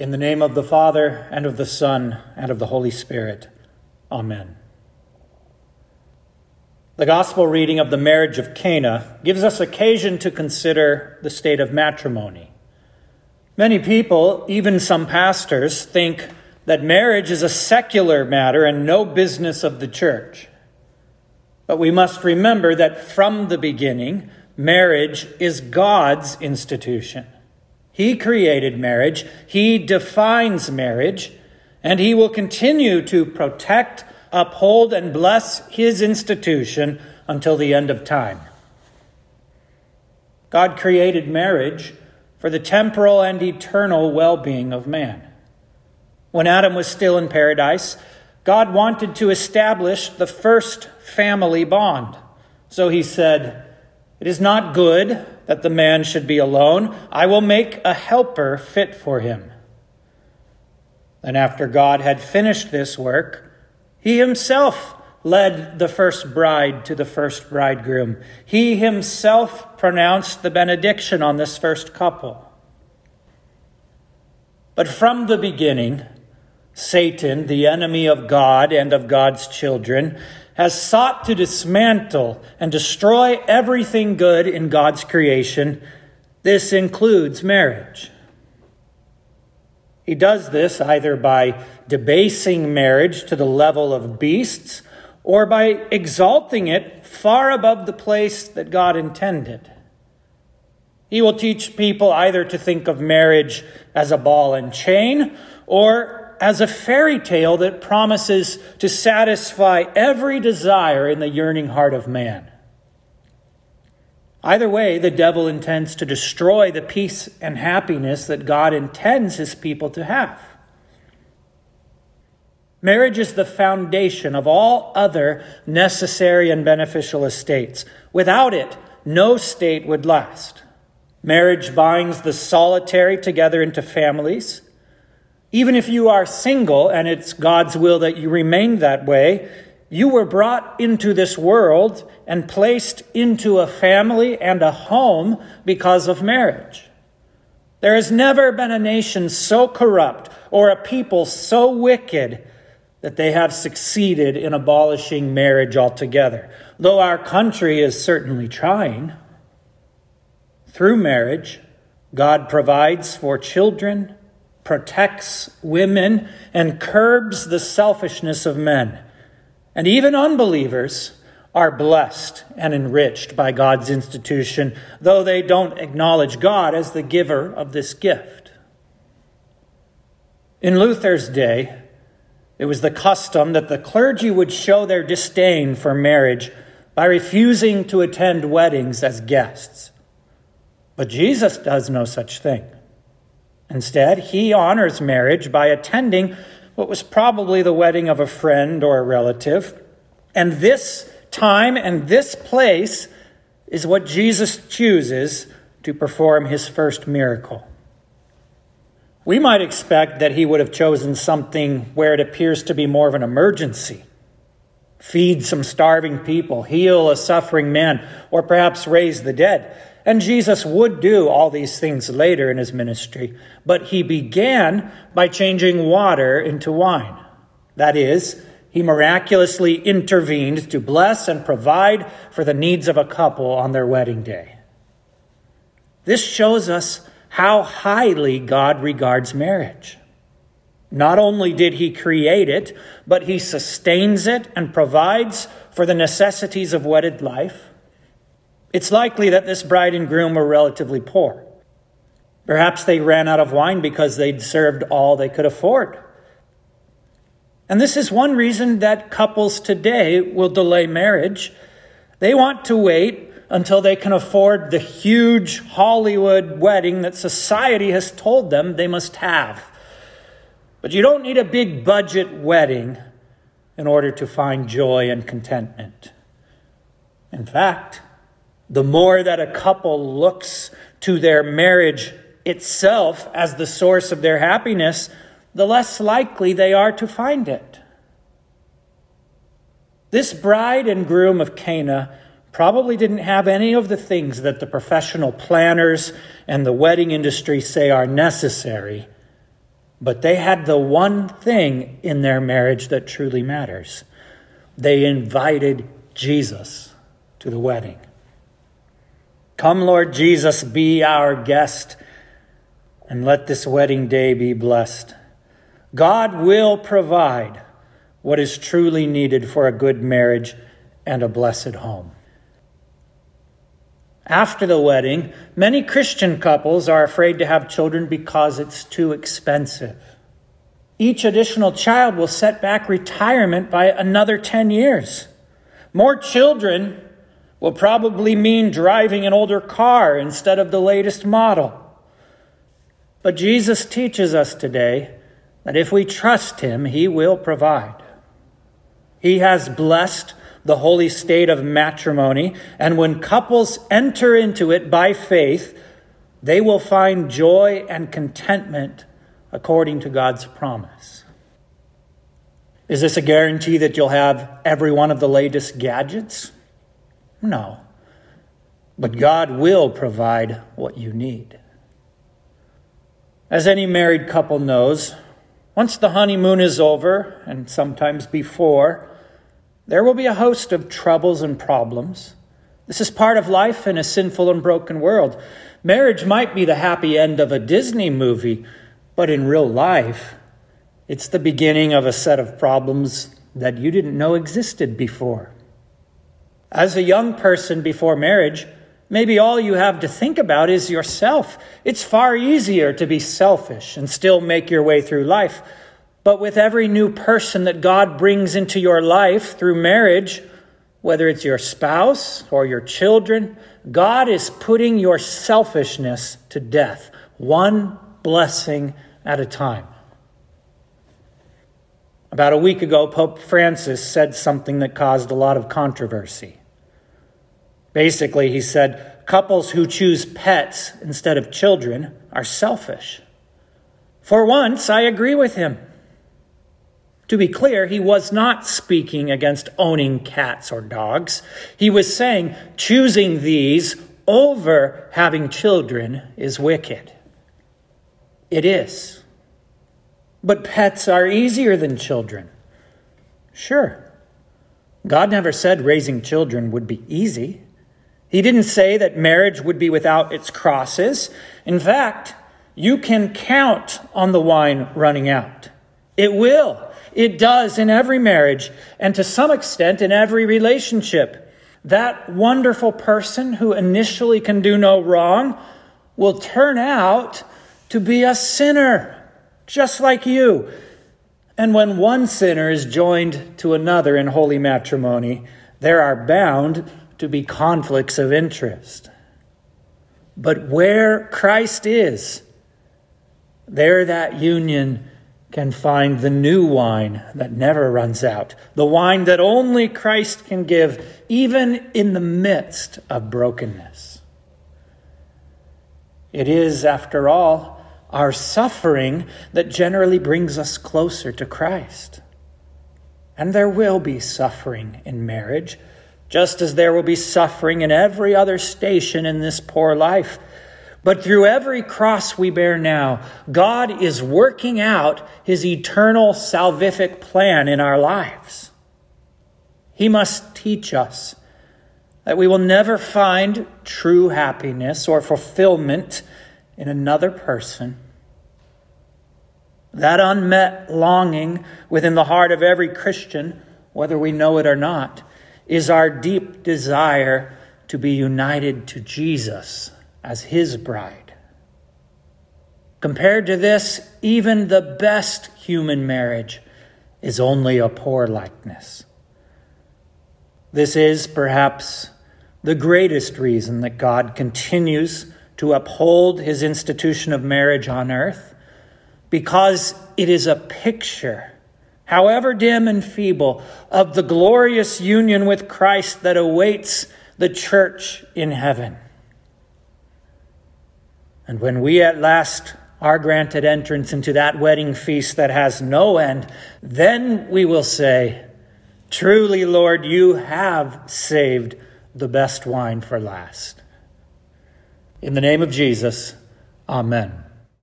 In the name of the Father, and of the Son, and of the Holy Spirit. Amen. The gospel reading of the marriage of Cana gives us occasion to consider the state of matrimony. Many people, even some pastors, think that marriage is a secular matter and no business of the church. But we must remember that from the beginning, marriage is God's institution. He created marriage, He defines marriage, and He will continue to protect, uphold, and bless His institution until the end of time. God created marriage for the temporal and eternal well being of man. When Adam was still in paradise, God wanted to establish the first family bond. So he said, It is not good that the man should be alone. I will make a helper fit for him. And after God had finished this work, he himself led the first bride to the first bridegroom. He himself pronounced the benediction on this first couple. But from the beginning, Satan, the enemy of God and of God's children, has sought to dismantle and destroy everything good in God's creation. This includes marriage. He does this either by debasing marriage to the level of beasts or by exalting it far above the place that God intended. He will teach people either to think of marriage as a ball and chain or as a fairy tale that promises to satisfy every desire in the yearning heart of man. Either way, the devil intends to destroy the peace and happiness that God intends his people to have. Marriage is the foundation of all other necessary and beneficial estates. Without it, no state would last. Marriage binds the solitary together into families. Even if you are single and it's God's will that you remain that way, you were brought into this world and placed into a family and a home because of marriage. There has never been a nation so corrupt or a people so wicked that they have succeeded in abolishing marriage altogether. Though our country is certainly trying. Through marriage, God provides for children protects women, and curbs the selfishness of men. And even unbelievers are blessed and enriched by God's institution, though they don't acknowledge God as the giver of this gift. In Luther's day, it was the custom that the clergy would show their disdain for marriage by refusing to attend weddings as guests. But Jesus does no such thing. Instead, he honors marriage by attending what was probably the wedding of a friend or a relative. And this time and this place is what Jesus chooses to perform his first miracle. We might expect that he would have chosen something where it appears to be more of an emergency feed some starving people, heal a suffering man, or perhaps raise the dead. And Jesus would do all these things later in his ministry, but he began by changing water into wine. That is, he miraculously intervened to bless and provide for the needs of a couple on their wedding day. This shows us how highly God regards marriage. Not only did he create it, but he sustains it and provides for the necessities of wedded life. It's likely that this bride and groom were relatively poor. Perhaps they ran out of wine because they'd served all they could afford. And this is one reason that couples today will delay marriage. They want to wait until they can afford the huge Hollywood wedding that society has told them they must have. But you don't need a big budget wedding in order to find joy and contentment. In fact, the more that a couple looks to their marriage itself as the source of their happiness, the less likely they are to find it. This bride and groom of Cana probably didn't have any of the things that the professional planners and the wedding industry say are necessary, But they had the one thing in their marriage that truly matters they invited Jesus to the wedding. Come, Lord Jesus, be our guest, and let this wedding day be blessed. God will provide what is truly needed for a good marriage and a blessed home. After the wedding, many Christian couples are afraid to have children because it's too expensive. Each additional child will set back retirement by another 10 years. More children will probably mean driving an older car instead of the latest model. But Jesus teaches us today that if we trust Him, He will provide. He has blessed the holy state of matrimony, and when couples enter into it by faith, they will find joy and contentment according to God's promise. Is this a guarantee that you'll have every one of the latest gadgets? No. But God will provide what you need. As any married couple knows, once the honeymoon is over, and sometimes before, there will be a host of troubles and problems. This is part of life in a sinful and broken world. Marriage might be the happy end of a Disney movie, but in real life, it's the beginning of a set of problems that you didn't know existed before. As a young person before marriage, maybe all you have to think about is yourself. It's far easier to be selfish and still make your way through life. But with every new person that God brings into your life through marriage, whether it's your spouse or your children, God is putting your selfishness to death, one blessing at a time. About a week ago, Pope Francis said something that caused a lot of controversy. Basically, he said couples who choose pets instead of children are selfish. For once, I agree with him. To be clear, he was not speaking against owning cats or dogs. He was saying choosing these over having children is wicked. It is. But pets are easier than children. Sure. God never said raising children would be easy. He didn't say that marriage would be without its crosses. In fact, you can count on the wine running out. It will. It does in every marriage, and to some extent in every relationship. That wonderful person who initially can do no wrong will turn out to be a sinner, just like you. And when one sinner is joined to another in holy matrimony, there are bound to be conflicts of interest. But where Christ is, there that union can find the new wine that never runs out, the wine that only Christ can give, even in the midst of brokenness. It is, after all, our suffering that generally brings us closer to Christ. And there will be suffering in marriage just as there will be suffering in every other station in this poor life. But through every cross we bear now, God is working out his eternal salvific plan in our lives. He must teach us that we will never find true happiness or fulfillment in another person. That unmet longing within the heart of every Christian, whether we know it or not, is our deep desire to be united to Jesus as his bride. Compared to this, even the best human marriage is only a poor likeness. This is perhaps the greatest reason that God continues to uphold his institution of marriage on earth, because it is a picture however dim and feeble, of the glorious union with Christ that awaits the church in heaven. And when we at last are granted entrance into that wedding feast that has no end, then we will say, Truly, Lord, you have saved the best wine for last. In the name of Jesus, Amen.